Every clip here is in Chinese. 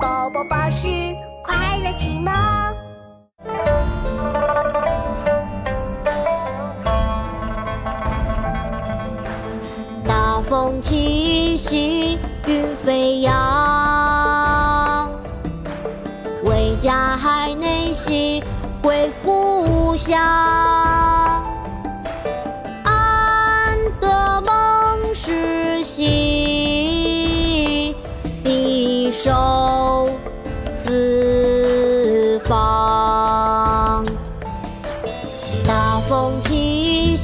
宝宝巴士快乐启蒙。大风起兮云飞扬，为家海内兮归故乡。安得梦时兮，必受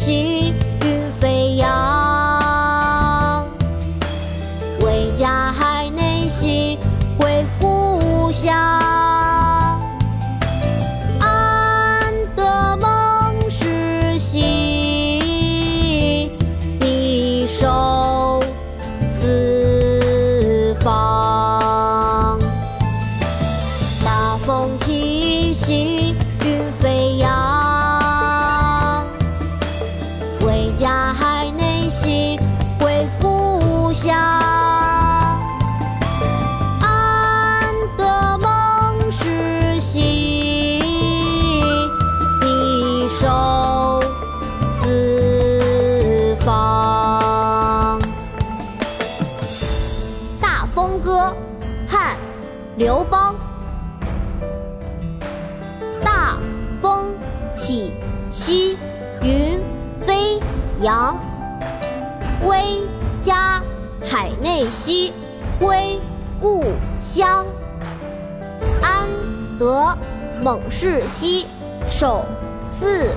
起云飞扬，为家海内兮归故乡。安得梦时兮，必守四方。大风起兮汉·刘邦。大风起兮云飞扬，为家海内兮归故乡。安得猛士兮守四。